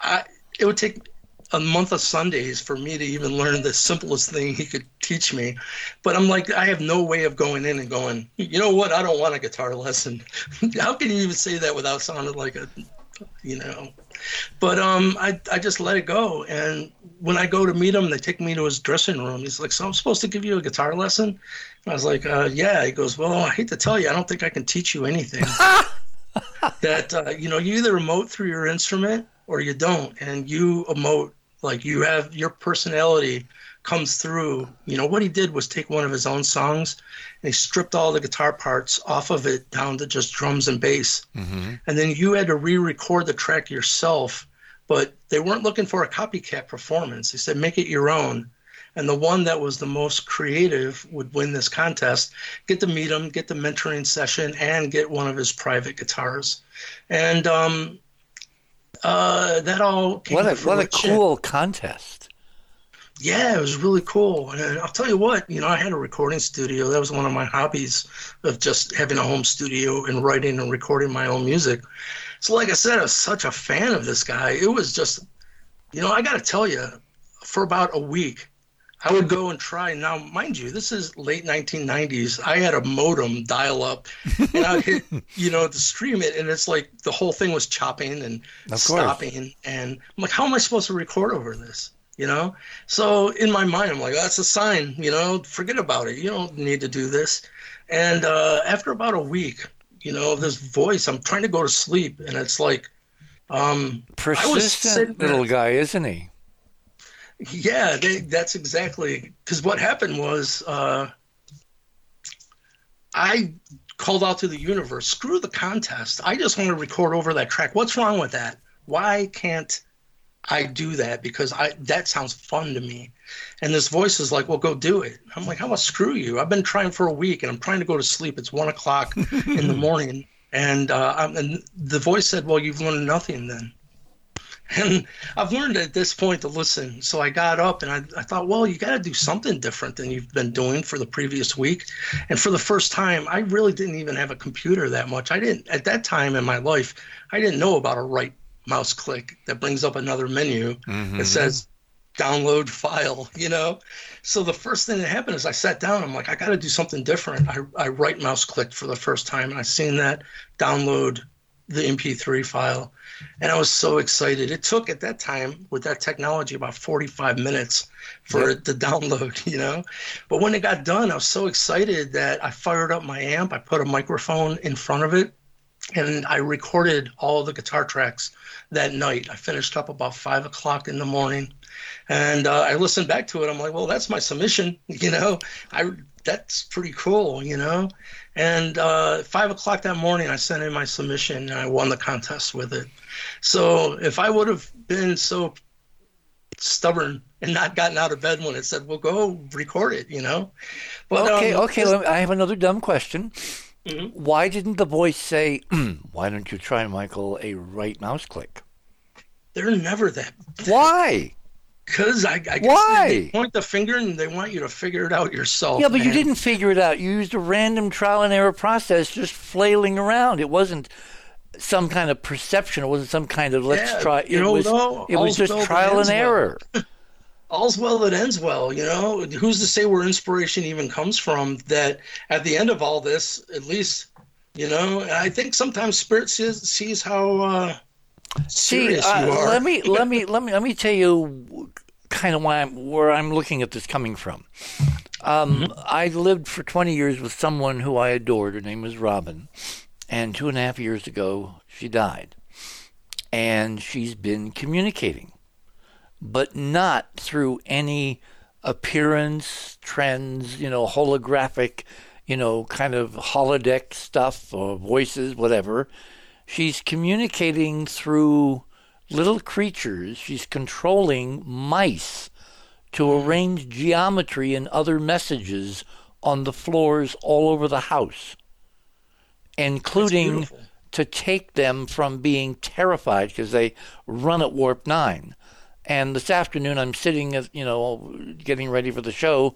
I it would take a month of Sundays for me to even learn the simplest thing he could teach me. But I'm like, I have no way of going in and going, you know what? I don't want a guitar lesson. How can you even say that without sounding like a, you know? But um, I I just let it go. And when I go to meet him, they take me to his dressing room. He's like, so I'm supposed to give you a guitar lesson? I was like, uh, yeah. He goes, well, I hate to tell you, I don't think I can teach you anything. that uh, you know, you either emote through your instrument or you don't, and you emote like you have your personality comes through. You know what he did was take one of his own songs and he stripped all the guitar parts off of it down to just drums and bass, hmm and then you had to re-record the track yourself. But they weren't looking for a copycat performance. They said make it your own. And the one that was the most creative would win this contest, get to meet him, get the mentoring session, and get one of his private guitars. And um, uh, that all came What a what a cool contest. Yeah, it was really cool. And I'll tell you what, you know, I had a recording studio. That was one of my hobbies of just having a home studio and writing and recording my own music. So, like I said, I was such a fan of this guy. It was just, you know, I got to tell you, for about a week, I would go and try. Now, mind you, this is late 1990s. I had a modem dial up, and I'd hit, you know, to stream it, and it's like the whole thing was chopping and stopping. And I'm like, how am I supposed to record over this? You know? So in my mind, I'm like, oh, that's a sign, you know, forget about it. You don't need to do this. And uh, after about a week, you know, this voice, I'm trying to go to sleep, and it's like, um, Persistent little guy, isn't he? Yeah, they, that's exactly because what happened was uh, I called out to the universe, screw the contest. I just want to record over that track. What's wrong with that? Why can't I do that? Because I that sounds fun to me. And this voice is like, well, go do it. I'm like, how about screw you? I've been trying for a week and I'm trying to go to sleep. It's one o'clock in the morning. And, uh, I'm- and the voice said, well, you've learned nothing then. And I've learned at this point to listen. So I got up and I, I thought, well, you got to do something different than you've been doing for the previous week. And for the first time, I really didn't even have a computer that much. I didn't, at that time in my life, I didn't know about a right mouse click that brings up another menu Mhm. that says download file, you know? So the first thing that happened is I sat down. I'm like, I got to do something different. I, I right mouse clicked for the first time and I seen that download the MP3 file. And I was so excited. It took at that time with that technology about 45 minutes for it to download, you know? But when it got done, I was so excited that I fired up my amp. I put a microphone in front of it and I recorded all the guitar tracks that night. I finished up about five o'clock in the morning, and uh, I listened back to it. I'm like, well, that's my submission, you know. I that's pretty cool, you know. And uh, five o'clock that morning, I sent in my submission, and I won the contest with it. So if I would have been so stubborn and not gotten out of bed when it said, "Well, go record it," you know. But okay, um, okay. me- I have another dumb question. Mhm. Why didn't the voice say, "Why don't you try, Michael, a right mouse click"? they're never that Why? Because I, I guess Why? they point the finger and they want you to figure it out yourself. yeah, but you didn't figure it out. You used a random trial and error process, just flailing around. It wasn't some kind of perception. It wasn't some kind of let's Yeah, try. you it know, was it was just well trial and well. error. all's well that ends well. You know, who's to say where inspiration even comes from? That at the end of all this, at least, you know, I think sometimes spirit sees, sees how uh, serious See, uh, you are. let me let me let me let me tell you kind of why I'm, where I'm looking at this coming from. Um, Mm-hmm. I lived for 20 years with someone who I adored. Her name was Robin, and two and a half years ago she died, and she's been communicating, but not through any appearance trends, you know, holographic, you know, kind of holodeck stuff or voices, whatever. She's communicating through little creatures. She's controlling mice to mm-hmm. arrange geometry and other messages on the floors all over the house, including to take them from being terrified because they run at warp nine. And this afternoon, I'm sitting, you know, getting ready for the show,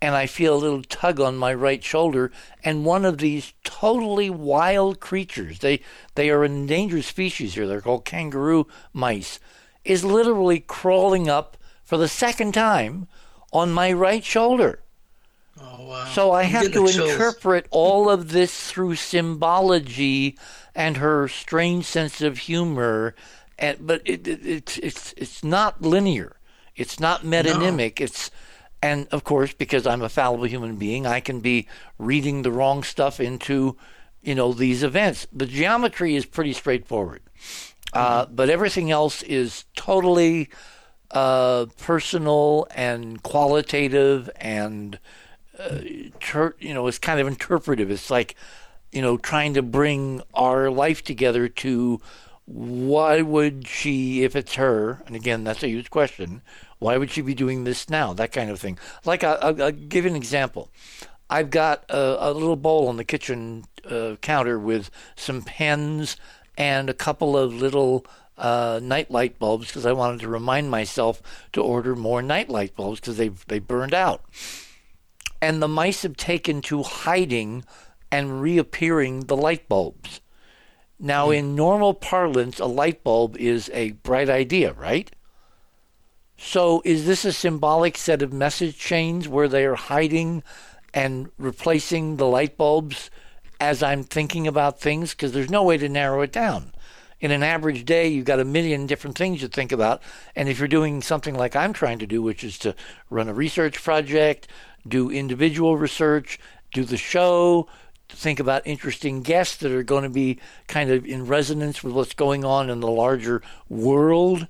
and I feel a little tug on my right shoulder. And one of these totally wild creatures, they they are an endangered species here. They're called kangaroo mice, is literally crawling up for the second time on my right shoulder. oh, wow. So I have to interpret all of this through symbology and her strange sense of humor, and but it, it, it's it's it's not linear. It's not metonymic. It's and of course because I'm a fallible human being, I can be reading the wrong stuff into you know these events. The geometry is pretty straightforward, uh, but everything else is totally uh, personal and qualitative and ter- you know, it's kind of interpretive. It's like, you know, trying to bring our life together to why would she, if it's her, and again, that's a huge question, why would she be doing this now? That kind of thing. Like, I, I'll, I'll give you an example. I've got a, a little bowl on the kitchen uh, counter with some pens and a couple of little uh, night light bulbs because I wanted to remind myself to order more night light bulbs because they they burned out and the mice have taken to hiding and reappearing the light bulbs. Now, in normal parlance, a light bulb is a bright idea, right? So, is this a symbolic set of message chains where they are hiding and replacing the light bulbs as I'm thinking about things? Because there's no way to narrow it down. In an average day, you've got a million different things to think about. And if you're doing something like I'm trying to do, which is to run a research project, do individual research, do the show, think about interesting guests that are going to be kind of in resonance with what's going on in the larger world.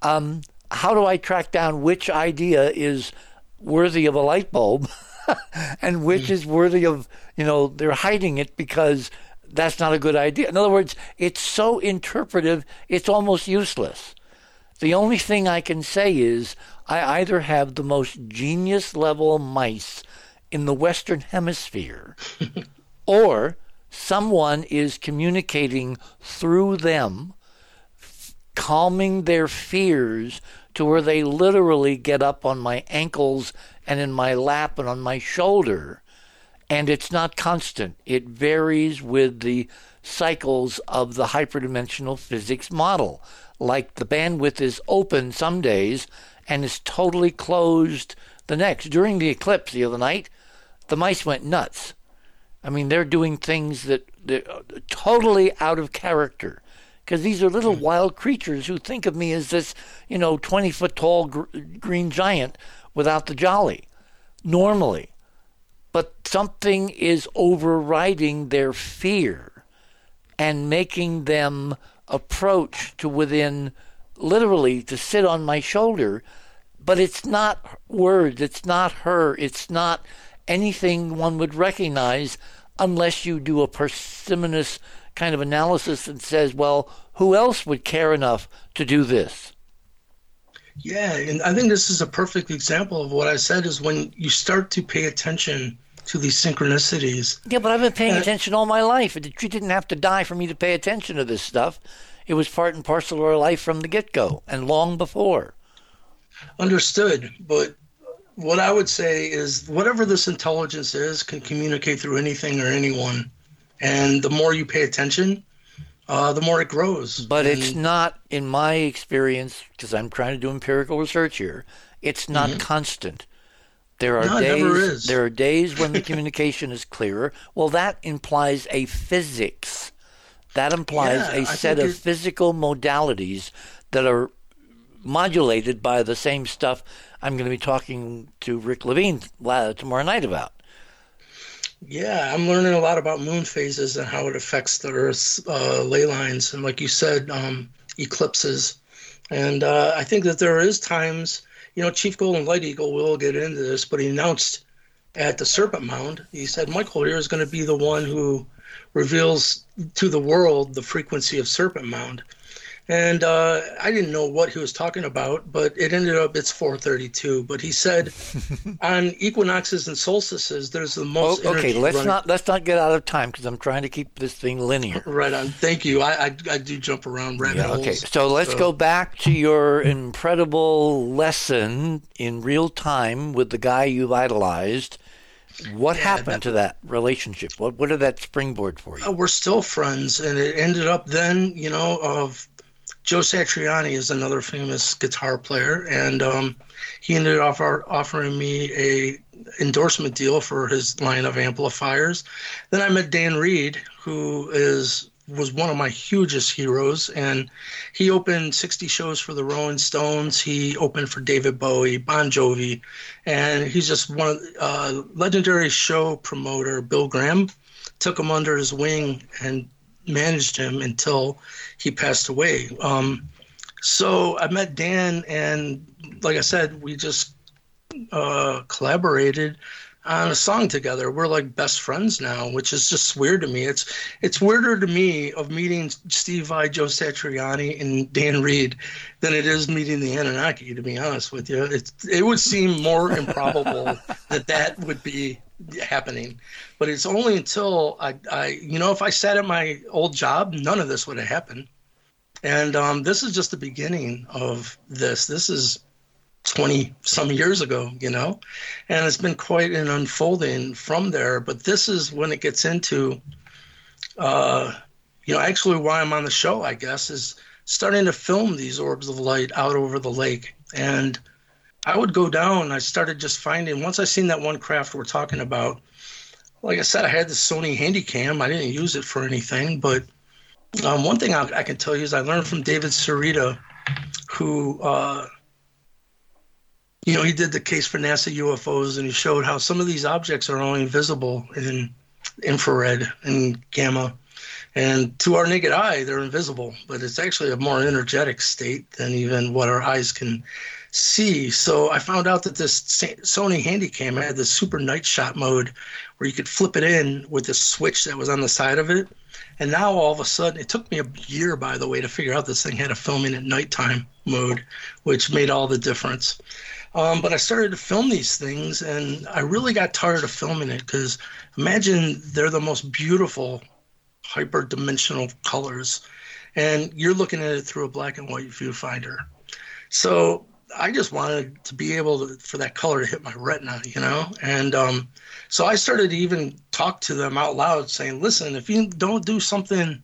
Um, how do I track down which idea is worthy of a light bulb and which mm. is worthy of, you know, they're hiding it because that's not a good idea. In other words, it's so interpretive, it's almost useless. The only thing I can say is I either have the most genius level mice in the Western Hemisphere, or someone is communicating through them, calming their fears to where they literally get up on my ankles and in my lap and on my shoulder. And it's not constant, it varies with the cycles of the hyperdimensional physics model. Like the bandwidth is open some days and is totally closed the next. During the eclipse the other night, the mice went nuts. I mean, they're doing things that they're uh, totally out of character. Because these are little wild creatures who think of me as this, you know, 20 foot tall gr- green giant without the jolly, normally. But something is overriding their fear and making them approach to within literally to sit on my shoulder. But it's not words, it's not her, it's not anything one would recognize unless you do a parsimonious kind of analysis and says, well, who else would care enough to do this? Yeah, and I think this is a perfect example of what I said is when you start to pay attention to these synchronicities. Yeah, but I've been paying Uh, attention all my life. It- You didn't have to die for me to pay attention to this stuff. It was part and parcel of our life from the get go and long before. Understood, but what I would say is whatever this intelligence is can communicate through anything or anyone. And the more you pay attention, uh, the more it grows. But and, it's not, in my experience, because I'm trying to do empirical research here. It's not mm-hmm. constant. There are no, days. There are days when the communication is clearer. Well, that implies a physics. That implies yeah, a set of physical modalities that are modulated by the same stuff I'm going to be talking to Rick Levine tomorrow night about. Yeah, I'm learning a lot about moon phases and how it affects the Earth's uh, ley lines, and like you said, um, eclipses. And uh, I think that there is times, you know, Chief Golden Light Eagle will get into this, but he announced at the Serpent Mound, he said Michael here is going to be the one who reveals to the world the frequency of Serpent Mound and uh, I didn't know what he was talking about, but it ended up it's 4:32. But he said on equinoxes and solstices, there's the most. Oh, okay, let's running. not let's not get out of time because I'm trying to keep this thing linear. Right on. Thank you. I I, I do jump around rabbit yeah, Okay, so let's so. go back to your incredible lesson in real time with the guy you've idolized. What yeah, happened that, to that relationship? What what did that springboard for you? Uh, we're still friends, and it ended up then, you know, of Joe Satriani is another famous guitar player, and um, he ended up offering me a endorsement deal for his line of amplifiers. Then I met Dan Reed, who is was one of my hugest heroes, and he opened 60 shows for the Rolling Stones. He opened for David Bowie, Bon Jovi, and he's just one of uh, legendary show promoter. Bill Graham took him under his wing and managed him until he passed away. Um, so I met Dan, and like I said, we just uh, collaborated on a song together. We're like best friends now, which is just weird to me. It's it's weirder to me of meeting Steve Vai, Joe Satriani, and Dan Reed than it is meeting the Anunnaki. To be honest with you, it's it would seem more improbable that that would be happening. But it's only until I, I, you know, if I sat at my old job, none of this would have happened. And um, this is just the beginning of this. This is 20 some years ago, you know, and it's been quite an unfolding from there. But this is when it gets into, uh, you know, actually why I'm on the show, I guess, is starting to film these orbs of light out over the lake. And I would go down. I started just finding once I seen that one craft we're talking about. Like I said, I had the Sony Handycam. I didn't use it for anything, but um, one thing I, I, can tell you is I learned from David Sereda, who, uh, you know, he did the case for NASA UFOs, and he showed how some of these objects are only visible in infrared and gamma. And to our naked eye, they're invisible, but it's actually a more energetic state than even what our eyes can see. So I found out that this Sony Handycam had this super night shot mode where you could flip it in with the switch that was on the side of it. And now all of a sudden, it took me a year, by the way, to figure out this thing had a filming at nighttime mode, which made all the difference. Um, but I started to film these things, and I really got tired of filming it because imagine they're the most beautiful hyperdimensional colors, and you're looking at it through a black and white viewfinder. So I just wanted to be able to, for that color to hit my retina, you know? And um, so I started to even talk to them out loud saying, listen, if you don't do something,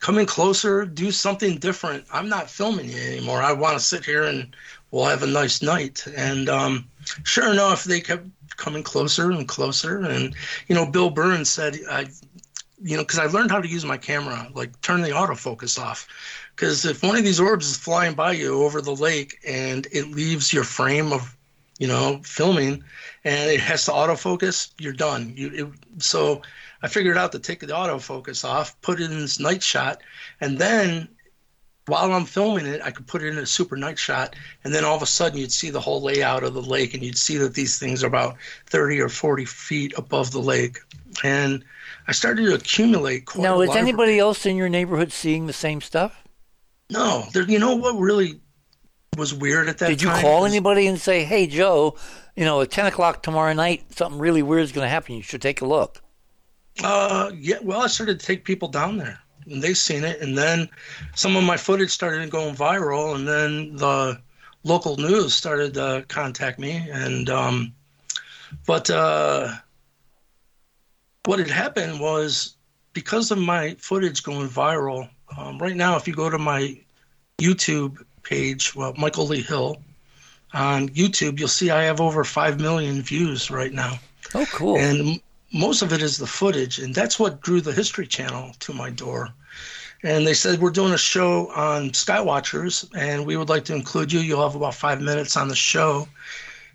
come in closer, do something different. I'm not filming you anymore. I want to sit here and we'll have a nice night. And um, sure enough, they kept coming closer and closer. And, you know, Bill Burns said, I, you know, because I learned how to use my camera, like turn the autofocus off. Because if one of these orbs is flying by you over the lake and it leaves your frame of, you know, filming, and it has to autofocus, you're done. You it, so I figured out to take the autofocus off, put it in this night shot, and then while I'm filming it, I could put it in a super night shot, and then all of a sudden you'd see the whole layout of the lake, and you'd see that these things are about 30 or 40 feet above the lake. And I started to accumulate quite now, is anybody else in your neighborhood seeing the same stuff? No, there, you know what really was weird at that time. Did you call anybody and say, hey, Joe, you know, at 10 o'clock tomorrow night, something really weird is going to happen. You should take a look. Uh, yeah, well, I started to take people down there and they've seen it. And then some of my footage started going viral. And then the local news started to contact me. And, um, but, uh, what had happened was because of my footage going viral, um, right now, if you go to my YouTube page, well, Michael Lee Hill on YouTube, you'll see I have over 5 million views right now. Oh, cool. And most of it is the footage. And that's what drew the History Channel to my door. And they said, We're doing a show on Skywatchers, and we would like to include you. You'll have about five minutes on the show.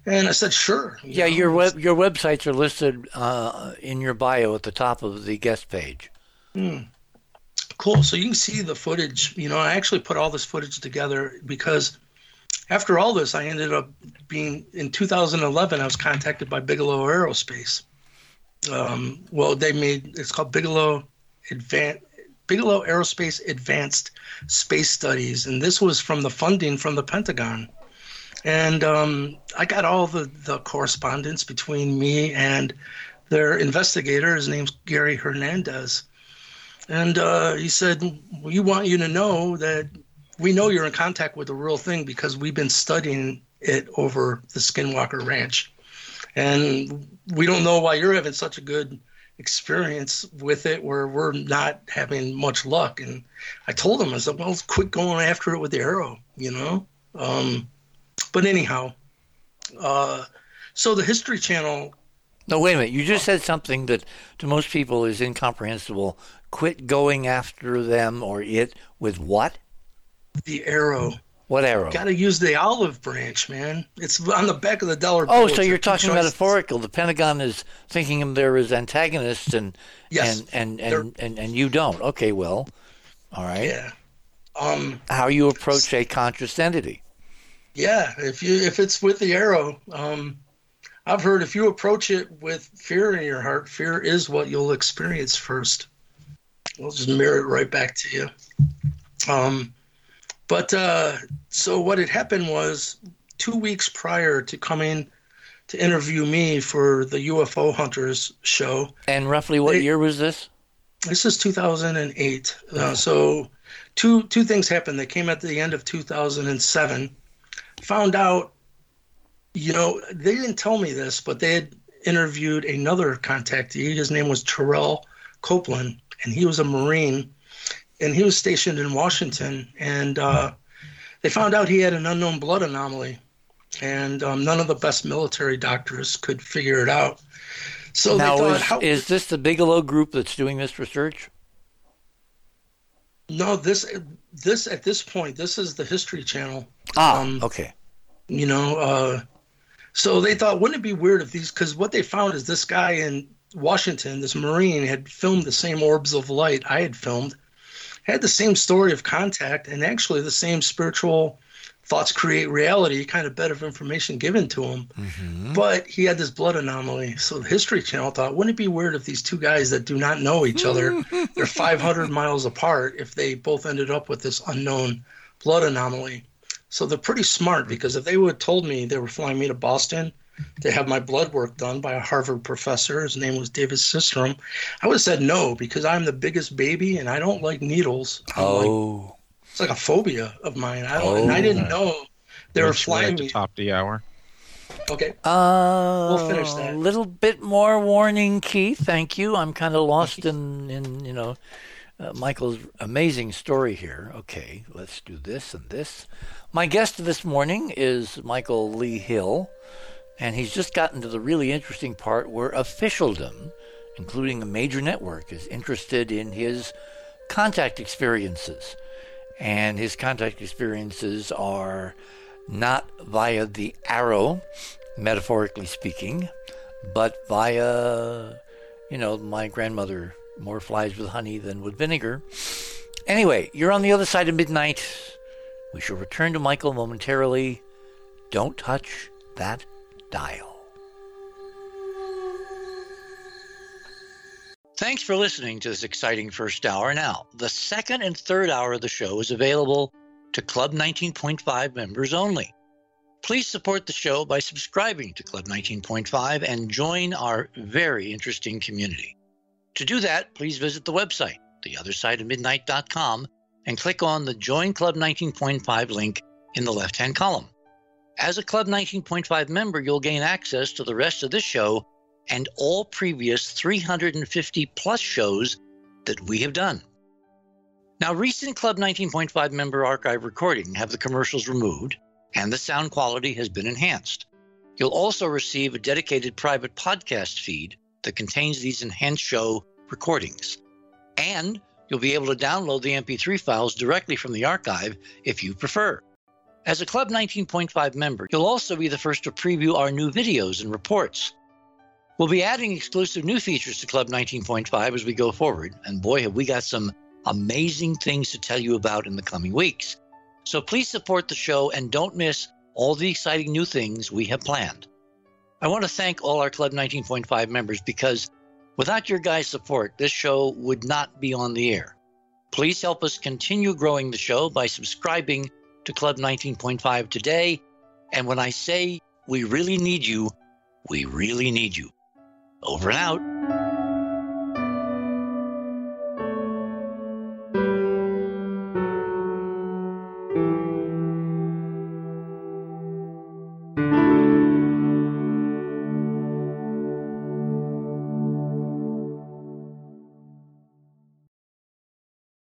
And I said, Sure. You yeah, know, your, web, your websites are listed uh, in your bio at the top of the guest page. Mm. Cool. So you can see the footage. You know, I actually put all this footage together because after all this, I ended up being in 2011. I was contacted by Bigelow Aerospace. Um, well, they made it's called Bigelow Advanced Bigelow Aerospace Advanced Space Studies, and this was from the funding from the Pentagon. And um, I got all the, the correspondence between me and their investigator. His name's Gary Hernandez. And uh, he said, We want you to know that we know you're in contact with the real thing because we've been studying it over the Skinwalker Ranch. And we don't know why you're having such a good experience with it where we're not having much luck. And I told him, I said, well, quit going after it with the arrow, you know? Um, but anyhow, uh, so the History Channel. No, wait a minute. You just said something that to most people is incomprehensible. Quit going after them or it with what? The arrow. What arrow? Got to use the olive branch, man. It's on the back of the dollar. Oh, so you're talking metaphorical. The Pentagon is thinking of there as antagonists, and yes, and and and, and, and you don't. Okay, well, all right. Yeah. Um, How you approach a conscious entity? Yeah, if you if it's with the arrow, um, I've heard if you approach it with fear in your heart, fear is what you'll experience first. We'll just mirror it right back to you. Um, but uh, so what had happened was two weeks prior to coming to interview me for the UFO Hunters show. And roughly what they, year was this? This is 2008. Uh, so two two things happened. They came at the end of 2007. Found out, you know, they didn't tell me this, but they had interviewed another contactee. His name was Terrell Copeland, and he was a Marine and he was stationed in Washington, and uh, they found out he had an unknown blood anomaly, and um, none of the best military doctors could figure it out. So now, thought, is, how, is this the Bigelow group that's doing this research? No, this this at this point, this is the History Channel. Ah, um, okay. You know, uh, so they thought, wouldn't it be weird if these? Because what they found is this guy in Washington, this Marine, had filmed the same orbs of light I had filmed, had the same story of contact and actually the same spiritual thoughts create reality kind of bit of information given to him. Mm-hmm. But he had this blood anomaly. So the History Channel thought, wouldn't it be weird if these two guys that do not know each other, they're 500 miles apart, if they both ended up with this unknown blood anomaly? So they're pretty smart because if they would have told me they were flying me to Boston to have my blood work done by a Harvard professor. His name was David Systrom. I would have said no because I'm the biggest baby and I don't like needles. I'm oh. Like, it's like a phobia of mine. I don't, oh. and I didn't oh. know they were flying me. top the hour. Okay. Uh, we'll finish that. A little bit more warning, Keith. Thank you. I'm kind of lost in, in you know, uh, Michael's amazing story here. Okay, let's do this and this. My guest this morning is Michael Lee Hill. And he's just gotten to the really interesting part where officialdom, including a major network, is interested in his contact experiences. And his contact experiences are not via the arrow, metaphorically speaking, but via, you know, my grandmother more flies with honey than with vinegar. Anyway, you're on the other side of midnight. We shall return to Michael momentarily. Don't touch that dial. Thanks for listening to this exciting first hour. Now, the second and third hour of the show is available to Club 19.5 members only. Please support the show by subscribing to Club 19.5 and join our very interesting community. To do that, please visit the website, theothersideofmidnight.com, and click on the Join Club 19.5 link in the left hand column. As a Club 19.5 member, you'll gain access to the rest of this show and all previous 350 plus shows that we have done. Now, recent Club 19.5 member archive recording have the commercials removed and the sound quality has been enhanced. You'll also receive a dedicated private podcast feed that contains these enhanced show recordings. And you'll be able to download the MP3 files directly from the archive if you prefer. As a Club 19.5 member, you'll also be the first to preview our new videos and reports. We'll be adding exclusive new features to Club 19.5 as we go forward, and boy, have we got some amazing things to tell you about in the coming weeks. So please support the show and don't miss all the exciting new things we have planned. I want to thank all our Club 19.5 members because without your guys' support, this show would not be on the air. Please help us continue growing the show by subscribing to Club 19.5 today. And when I say we really need you, we really need you. Over and out.